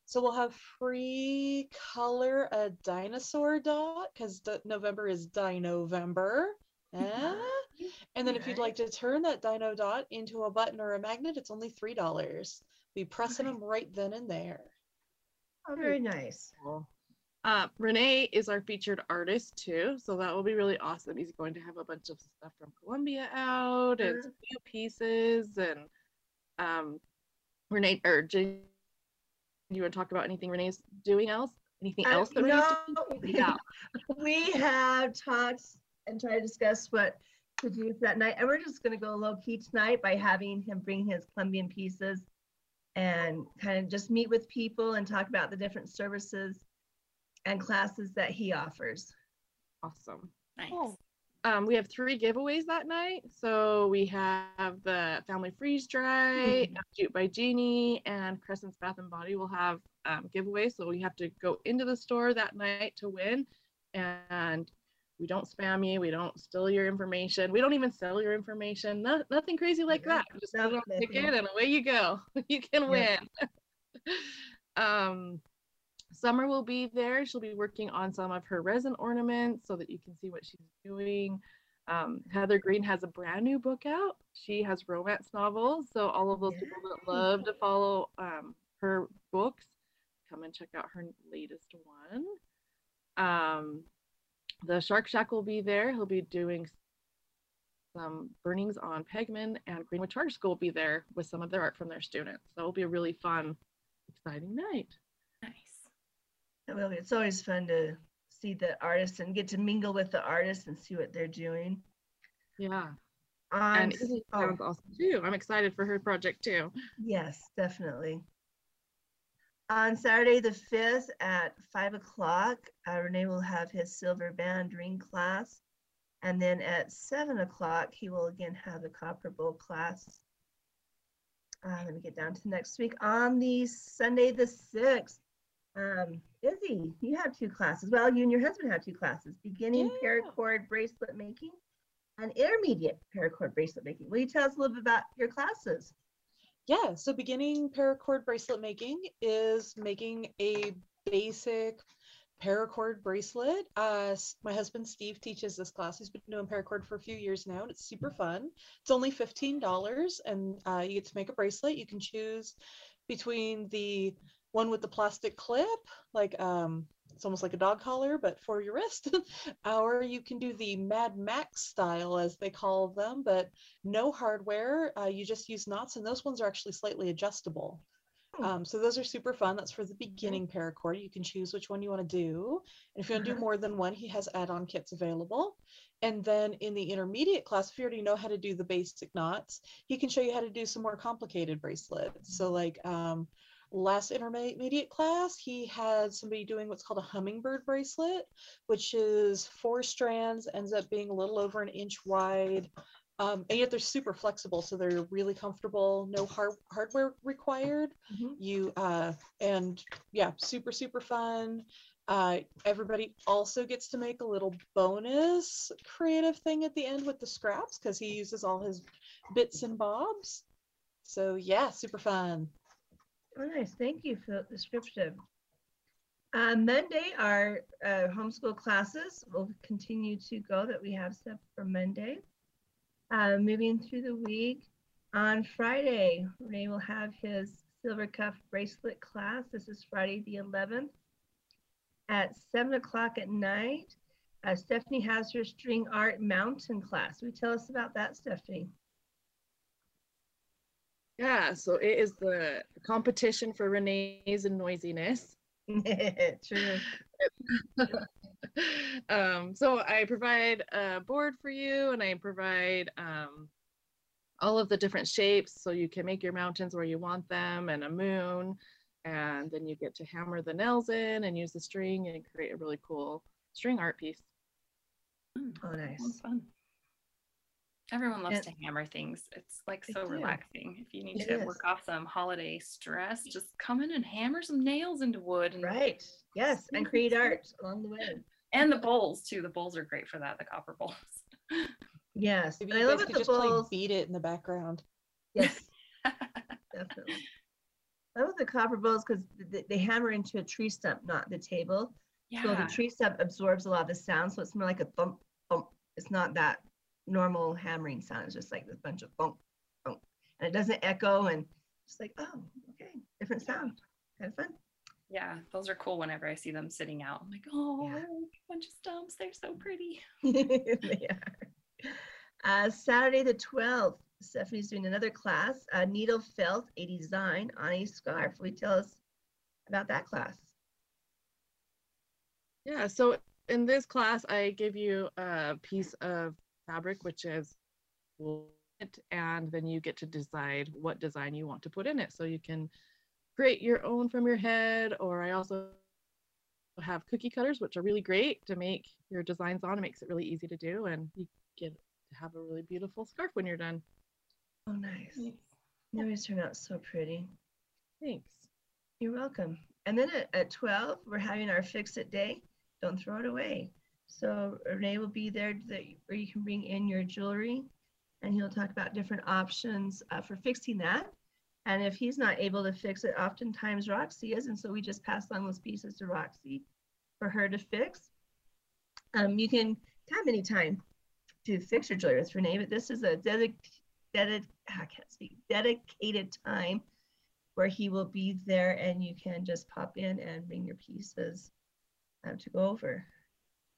So we'll have free color a dinosaur dot because November is Dinovember. Eh? And then if you'd like to turn that dino dot into a button or a magnet, it's only three dollars. Be pressing Okay. them right then and there. Oh, very nice. Cool. Uh, Renee is our featured artist too, so that will be really awesome. He's going to have a bunch of stuff from Colombia out and Sure. some new pieces and um, Renee or Jen, you want to talk about anything Renee's doing else? Anything Uh, else that Renee's no, doing? Yeah. we have talked and try to discuss what to do for that night. And we're just going to go low key tonight by having him bring his Colombian pieces and kind of just meet with people and talk about the different services and classes that he offers. Awesome. Nice. Um, we have three giveaways that night. So we have the Family Freeze Dry, Shoot by Jeannie, and Crescent's Bath and Body will have um, giveaways. So you have to go into the store that night to win. And we don't spam you. We don't steal your information. We don't even sell your information. No, nothing crazy like Yeah, that. Just put it on the ticket and away you go. you can win. um, Summer will be there. She'll be working on some of her resin ornaments so that you can see what she's doing. Um, Heather Green has a brand new book out. She has romance novels. So all of those people that love to follow um, her books, come and check out her latest one. Um, the Shark Shack will be there. He'll be doing some burnings on Pegman, and Greenwood Charter School will be there with some of their art from their students. So it'll be a really fun, exciting night. Nice. It will be- It's always fun to see the artists and get to mingle with the artists and see what they're doing. Yeah. On, And Izzy oh, sounds awesome too. I'm excited for her project too. Yes, definitely. On Saturday, the 5th at 5 o'clock, uh, Renee will have his silver band ring class. And then at 7 o'clock, he will again have the copper bowl class. Uh, let me get down to next week. On the Sunday, the 6th, um, Izzy, you have two classes. Well, you and your husband have two classes beginning Yeah. paracord bracelet making and intermediate paracord bracelet making. Will you tell us a little bit about your classes? Yeah, so beginning paracord bracelet making is making a basic paracord bracelet. Uh, my husband Steve teaches this class. He's been doing paracord for a few years now, and it's super fun. It's only $15, and uh, you get to make a bracelet. You can choose between the one with the plastic clip, like um, it's almost like a dog collar, but for your wrist, or you can do the Mad Max style, as they call them, but no hardware. Uh, you just use knots, and those ones are actually slightly adjustable. Hmm. Um, so those are super fun. That's for the beginning paracord. You can choose which one you want to do. And if you want to do Uh-huh. more than one, he has add-on kits available. And then in the intermediate class, if you already know how to do the basic knots, he can show you how to do some more complicated bracelets. So like um, last intermediate class, he had somebody doing what's called a hummingbird bracelet, which is four strands, ends up being a little over an inch wide. Um, and yet they're super flexible, so they're really comfortable. No hard hardware required. Mhm. You uh, and yeah, super super fun. Uh, everybody also gets to make a little bonus creative thing at the end with the scraps because he uses all his bits and bobs. So yeah, super fun. Oh, nice. Thank you for the description. Uh, Monday, our uh, homeschool classes will continue to go that we have set for Monday. Uh, moving through the week, on Friday, Renee will have his silver cuff bracelet class. This is Friday the 11th at 7 o'clock at night. Uh, Stephanie has her string art mountain class. Will you tell us about that, Stephanie? Yeah, so it is the competition for Renee's and noisiness. True. um, so I provide a board for you and I provide um, all of the different shapes so you can make your mountains where you want them and a moon. And then you get to hammer the nails in and use the string and create a really cool string art piece. Oh, nice. Sounds fun. Everyone loves And- to hammer things. It's like so relaxing. If you need It to is. work off some holiday stress, just come in and hammer some nails into wood. And, Right. Yes. And create art along the way. and the bowls too. The bowls are great for that, the copper bowls. Yes. Maybe And I you love it could the just play bowls. beat it in the background. Yes. Definitely. I love the copper bowls because they hammer into a tree stump, not the table. Yeah. So the tree stump absorbs a lot of the sound, so it's more like a thump, thump. It's not that normal hammering sound. It's just like this bunch of thump, thump, and it doesn't echo and just like, oh, okay, different sound. Kind of fun. Yeah, those are cool whenever I see them sitting out. I'm like, oh, Yeah. bunch of stumps. They're so pretty. they are. Uh, Saturday the 12th, Stephanie's doing another class, uh, Needle Felt, a design on a scarf. Will you tell us about that class? Yeah, so in this class, I give you a piece of fabric, which is wool, and then you get to decide what design you want to put in it. So you can create your own from your head, or I also have cookie cutters, which are really great to make your designs on. It makes it really easy to do, and you get to have a really beautiful scarf when you're done. Oh, nice. They always turn out so pretty. Thanks. You're welcome. And then at, at 12, we're having our Fix It Day. Don't throw it away. So Renee will be there that, where you can bring in your jewelry and he'll talk about different options uh, for fixing that. And if he's not able to fix it, oftentimes Roxy is. And so we just pass on those pieces to Roxy for her to fix. Um, you can come anytime to fix your jewelry with Renee, but this is a dedic- dedic- I can't speak, dedicated time where he will be there and you can just pop in and bring your pieces um, to go over.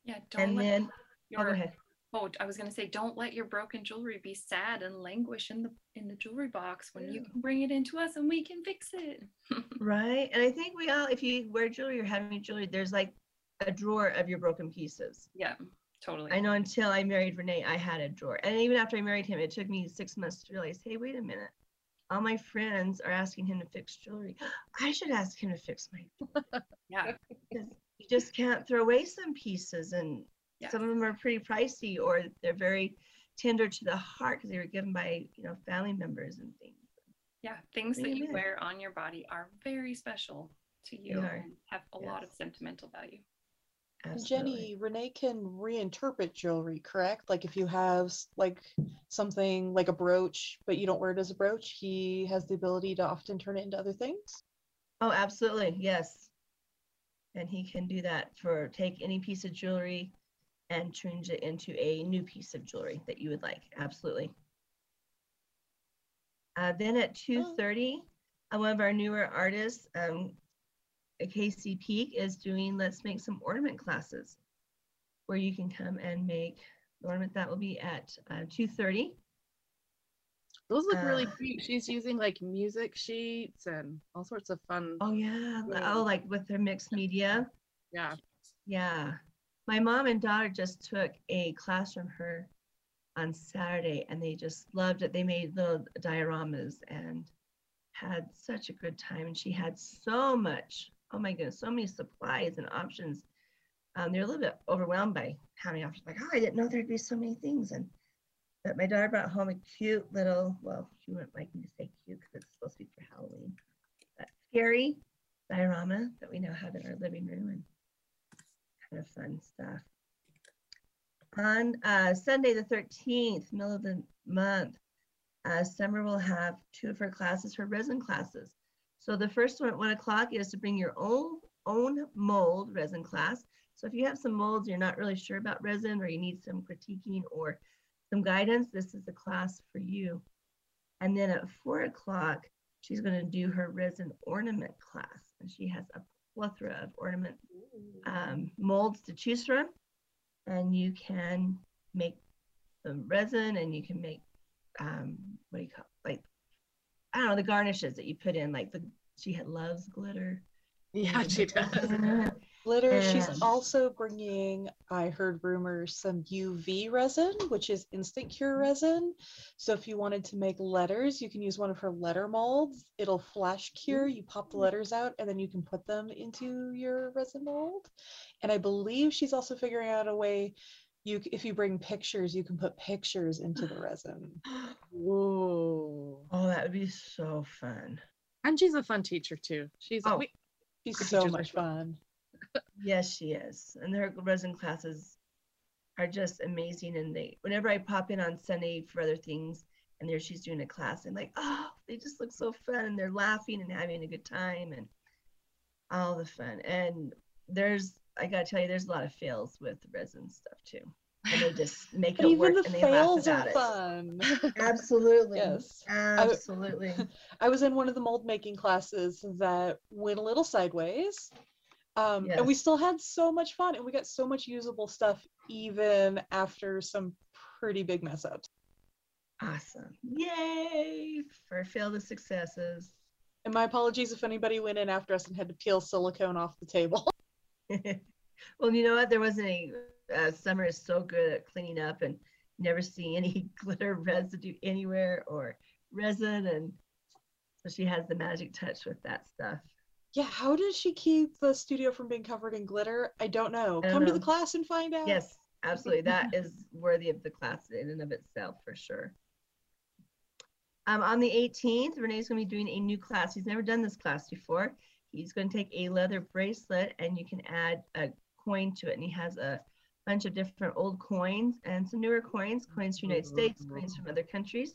Yeah, don't And let then, oh, your go ahead. oh, I was gonna say, don't let your broken jewelry be sad and languish in the in the jewelry box when you can bring it into us and we can fix it. Right. And I think we all, if you wear jewelry or having jewelry, there's like a drawer of your broken pieces. yeah, totally. I know until I married Renee, I had a drawer. And even after I married him, it took me six months to realize, hey, wait a minute. All my friends are asking him to fix jewelry. I should ask him to fix my Yeah, because you just can't throw away some pieces and Yeah. some of them are pretty pricey or they're very tender to the heart because they were given by you know family members and things yeah. Things that you wear on your body are very special to you are. and have a lot of sentimental value. Absolutely. Jenny, Renee can reinterpret jewelry, correct? Like if you have like something like a brooch, but you don't wear it as a brooch, he has the ability to often turn it into other things. oh absolutely yes and he can do that for take any piece of jewelry and change it into a new piece of jewelry that you would like. Absolutely. Uh, then at 2.30 uh, one of our newer artists um, casey peak is doing let's make some ornament classes where you can come and make the ornament. That will be at uh, 2.30 Those look really Uh, cute. She's using like music sheets and all sorts of fun. oh yeah Yeah. oh like with her mixed media Yeah. Yeah. My mom and daughter just took a class from her on Saturday and they just loved it. They made little dioramas and had such a good time. And she had so much, oh my goodness, so many supplies and options. Um, they're a little bit overwhelmed by how many options. Like, oh, I didn't know there'd be so many things. And but my daughter brought home a cute little, well, she wouldn't like me to say cute because it's supposed to be for Halloween, but scary diorama that we now have in our living room and kind of fun stuff. On uh, Sunday, the 13th, middle of the month, uh, Summer will have two of her classes, her resin classes. So the first one at one o'clock is to bring your own own mold resin class. So if you have some molds you're not really sure about resin or you need some critiquing or some guidance, this is a class for you. And then at four o'clock, she's going to do her resin ornament class. And she has a plethora of ornament um, molds to choose from. And you can make the resin and you can make, um, what do you call like, I don't know, the garnishes that you put in, like the, she had loves glitter. Yeah, she does. Glitter. She's also bringing, I heard rumors, some UV resin, which is instant cure resin. So if you wanted to make letters, you can use one of her letter molds. It'll flash cure. You pop the letters out, and then you can put them into your resin mold. And I believe she's also figuring out a way. You, if you bring pictures, you can put pictures into the resin. Whoa. Oh, that would be so fun. And she's a fun teacher too. She's Oh. we, She's so much fun. Yes, she is. And her resin classes are just amazing. And they, whenever I pop in on Sunday for other things, and there she's doing a class, I'm like, oh, they just look so fun, and they're laughing and having a good time, and all the fun. And there's, I gotta tell you, there's a lot of fails with resin stuff too, and they just make But it even work the and they laugh about are it. fun. Absolutely. Yes. Absolutely. I was in one of the mold making classes that went a little sideways. Um, And we still had so much fun and we got so much usable stuff even after some pretty big mess ups. awesome. Yay for fail the successes. And my apologies if anybody went in after us and had to peel silicone off the table. well, you know what? There wasn't any. Uh, Summer is so good at cleaning up and never see any glitter residue anywhere or resin, and so she has the magic touch with that stuff. yeah, how does she keep the studio from being covered in glitter? I don't know. I Come to the class and find out. Yes, absolutely. That is worthy of the class in and of itself for sure. Um, on the 18th, Renee's going to be doing a new class. He's never done this class before. He's going to take a leather bracelet and you can add a coin to it. And he has a bunch of different old coins and some newer coins, coins from the United States, coins from other countries.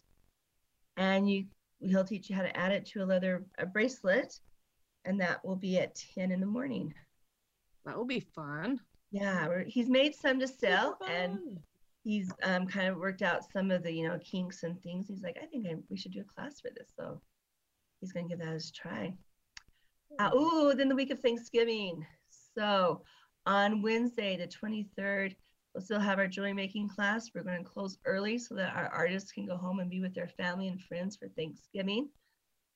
And you he'll teach you how to add it to a leather a bracelet. And that will be at 10 in the morning. that will be fun. Yeah, he's made some to sell and he's um, kind of worked out some of the you know kinks and things. He's like, I think I, we should do a class for this, so he's gonna give that a try. Uh, ooh, then the week of Thanksgiving. So on Wednesday, the 23rd, we'll still have our jewelry making class. We're going to close early so that our artists can go home and be with their family and friends for Thanksgiving.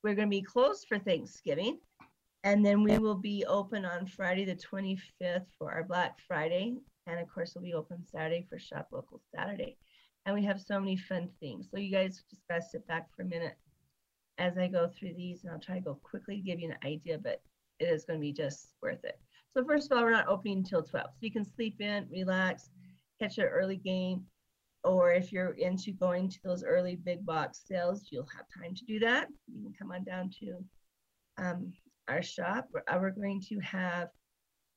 We're going to be closed for Thanksgiving. And then we will be open on Friday, the 25th for our Black Friday. And of course, we'll be open Saturday for Shop Local Saturday. And we have so many fun things. So you guys just gotta sit back for a minute as I go through these, and I'll try to go quickly to give you an idea, but it is going to be just worth it. So first of all, we're not opening until 12. So you can sleep in, relax, catch an early game, or if you're into going to those early big box sales, you'll have time to do that. You can come on down to um, our shop. We're, uh, we're going to have,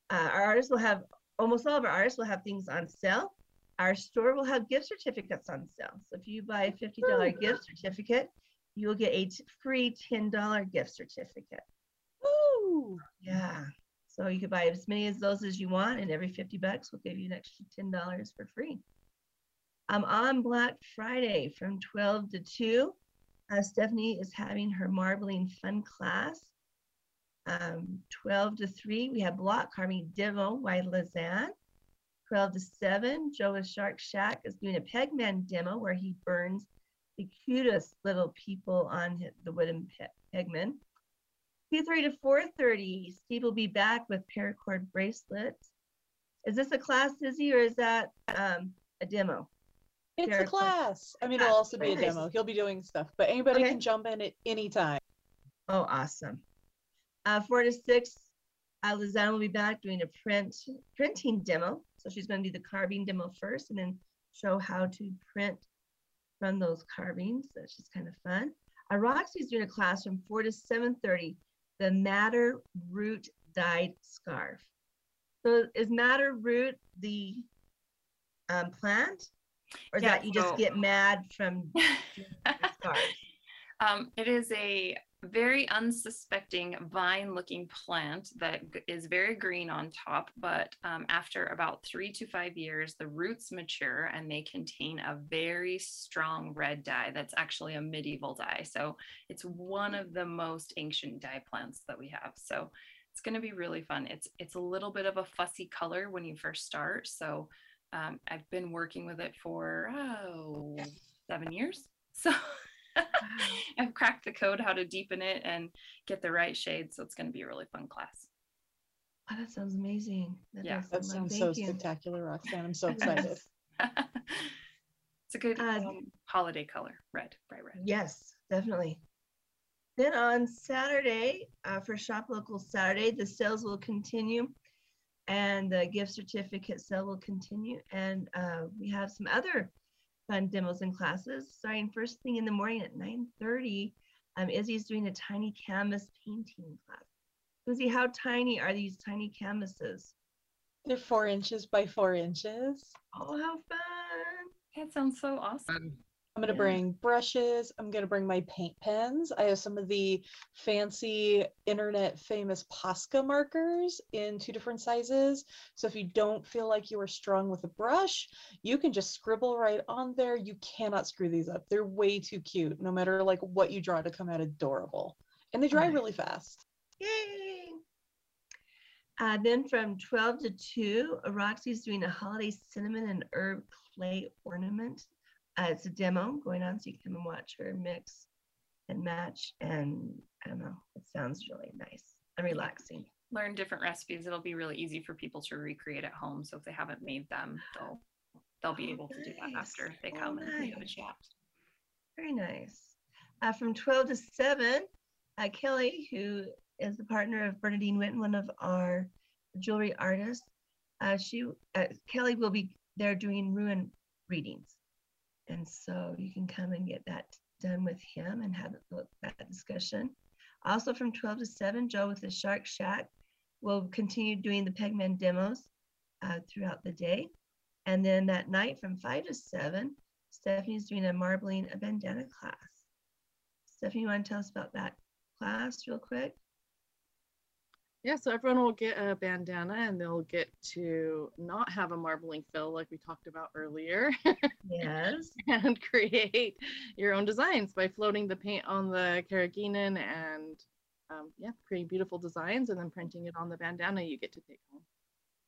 uh, our artists will have, almost all of our artists will have things on sale. Our store will have gift certificates on sale. So if you buy a $50 gift certificate, you will get a free $10 gift certificate. Woo! Yeah. So you could buy as many of those as you want, and every 50 bucks will give you an extra $10 for free. Um, on Black Friday from 12 to 2, uh, Stephanie is having her marbling fun class. Um, 12 to 3, we have block carving demo by Lizanne. 12 to 7, Joe with Shark Shack is doing a Pegman demo where he burns the cutest little people on the wooden pe- Pegman. 2.30 to 4.30, Steve will be back with paracord bracelets. Is this a class, Izzy, or is that um, a demo? It's Very a class. I mean, it'll also be a demo. He'll be doing stuff, but anybody Okay. can jump in at any time. Oh, awesome. Uh, four to six, uh, Lizanne will be back doing a print printing demo. So she's going to do the carving demo first and then show how to print from those carvings. That's just kind of fun. Uh, Roxy's doing a class from four to seven thirty. The madder root dyed scarf. So is madder root the um, plant, or is Yeah, that you just get mad from the scarf? Um, it is a very unsuspecting vine looking plant that is very green on top, but um, after about three to five years, the roots mature and they contain a very strong red dye that's actually a medieval dye. So it's one of the most ancient dye plants that we have. So it's going to be really fun. It's it's a little bit of a fussy color when you first start. So um, I've been working with it for oh seven years. So I've cracked the code how to deepen it and get the right shade. So it's going to be a really fun class. Oh, that sounds amazing. That Yeah. That sound like sounds so spectacular, Roxanne. I'm so excited. it's a good Uh, um, holiday color, red, bright red. Yes, definitely. Then on Saturday, uh, for Shop Local Saturday, the sales will continue and the gift certificate sale will continue. And uh, we have some other fun demos and classes starting first thing in the morning at 9.30. Um, Izzy's doing a tiny canvas painting class. Izzy, how tiny are these tiny canvases? They're four inches by four inches. Oh, how fun. That sounds so awesome. I'm gonna Yeah. bring brushes. I'm gonna bring my paint pens. I have some of the fancy internet famous Posca markers in two different sizes. So if you don't feel like you are strong with a brush, you can just scribble right on there. You cannot screw these up. They're way too cute, no matter like what you draw to come out adorable. And they dry Nice. really fast. Yay! Uh, then from 12 to 2, uh, Roxy's doing a holiday cinnamon and herb clay ornament. Uh, it's a demo going on, so you can come and watch her mix and match. And I don't know, it sounds really nice and relaxing. Learn different recipes. It'll be really easy for people to recreate at home. So if they haven't made them, they'll they'll be Oh, able to do that after they Oh, come and have a nice. chat. Very nice. Uh, from 12 to 7, uh, Kelly, who is the partner of Bernadine Witten, one of our jewelry artists, uh, she uh, Kelly will be there doing rune readings, and so you can come and get that done with him and have th- that discussion. Also, from 12 to 7, Joe with the Shark Shack will continue doing the Pegman demos uh, throughout the day, and then that night from 5 to 7. Stephanie's doing a marbling a bandana class. Stephanie, you want to tell us about that class real quick? Yeah, so everyone will get a bandana and they'll get to not have a marbling fill like we talked about earlier Yes. and create your own designs by floating the paint on the carrageenan and um, yeah, creating beautiful designs and then printing it on the bandana you get to take home.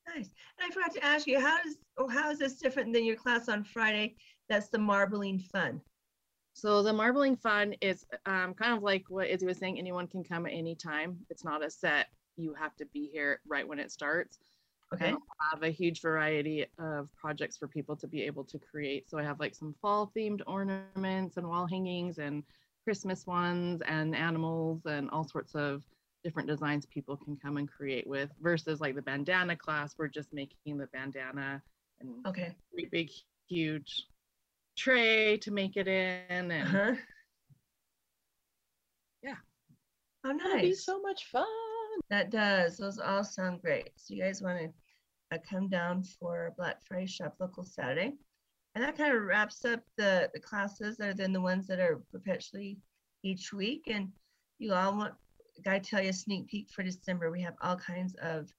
Nice. And I forgot to ask you, how does oh, how is this different than your class on Friday? That's the marbling fun. So the marbling fun is um, kind of like what Izzy was saying. Anyone can come at any time. It's not a set. You have to be here right when it starts. Okay. And I have a huge variety of projects for people to be able to create. So I have like some fall themed ornaments and wall hangings and Christmas ones and animals and all sorts of different designs people can come and create with versus like the bandana class. We're just making the bandana and Okay. great big huge tray to make it in and Uh-huh. Yeah. Oh, That'll be nice. so much fun. That does. Those all sound great. So you guys want to uh, come down for Black Friday Shop Local Saturday. And that kind of wraps up the, the classes other than the ones that are perpetually each week. And you all want, gotta tell you a sneak peek for December. We have all kinds of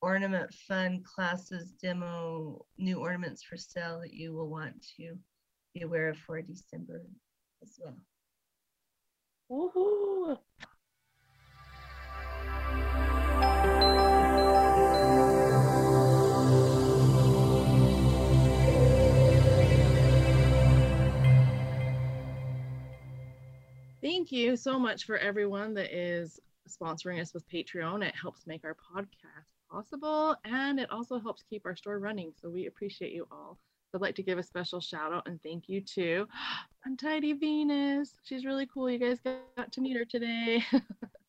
ornament fun classes, demo, new ornaments for sale that you will want to be aware of for December as well. Woohoo! Thank you so much for everyone that is sponsoring us with Patreon. It helps make our podcast possible and it also helps keep our store running. So we appreciate you all. I'd like to give a special shout out and thank you to Untidy Venus. She's really cool. You guys got to meet her today.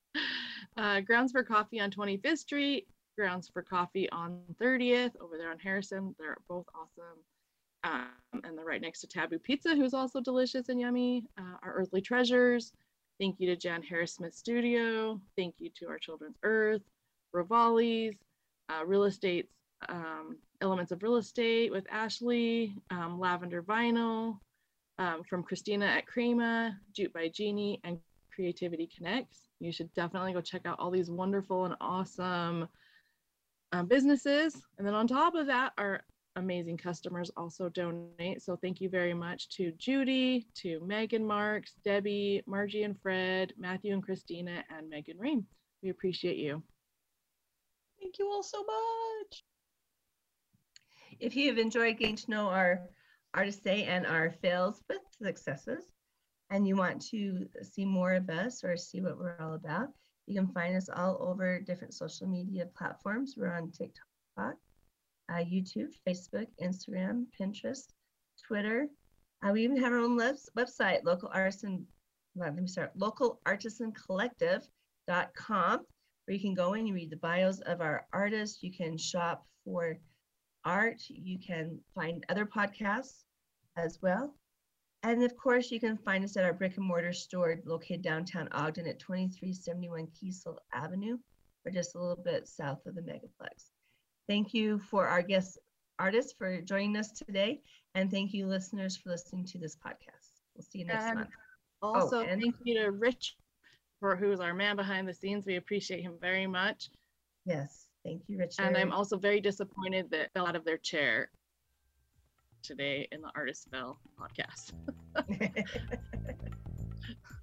uh, Grounds for Coffee on 25th Street, Grounds for Coffee on 30th over there on Harrison. They're both awesome. Um, and they're right next to Taboo Pizza, who's also delicious and yummy. Uh, our Earthly Treasures. Thank you to Jan Harris Smith Studio. Thank you to our Children's Earth, Rivali's, uh, Real Estate's um, Elements of Real Estate with Ashley, um, Lavender Vinyl um, from Christina at Crema, Jute by Jeannie, and Creativity Connects. You should definitely go check out all these wonderful and awesome um, businesses. And then on top of that, our amazing customers also donate. So thank you very much to Judy, to Megan Marks, Debbie, Margie and Fred, Matthew and Christina, and Megan Rain. We appreciate you. Thank you all so much. If you have enjoyed getting to know our artists day and our fails with successes, and you want to see more of us or see what we're all about, You can find us all over different social media platforms. We're on TikTok, uh, YouTube, Facebook, Instagram, Pinterest, Twitter. Uh, we even have our own webs- website, local artisan, well, let me start, localartisancollective.com, where you can go in, you read the bios of our artists, you can shop for art, you can find other podcasts as well. And of course, you can find us at our brick and mortar store located downtown Ogden at 2371 Kiesel Avenue, or just a little bit south of the Megaplex. Thank you for our guest artists for joining us today. And thank you, listeners, for listening to this podcast. We'll see you next And month. Oh, also, and- thank you to Rich, for who's our man behind the scenes. We appreciate him very much. Yes, thank you, Richard. And I'm also very disappointed that fell out of their chair today in the Artist Fell podcast.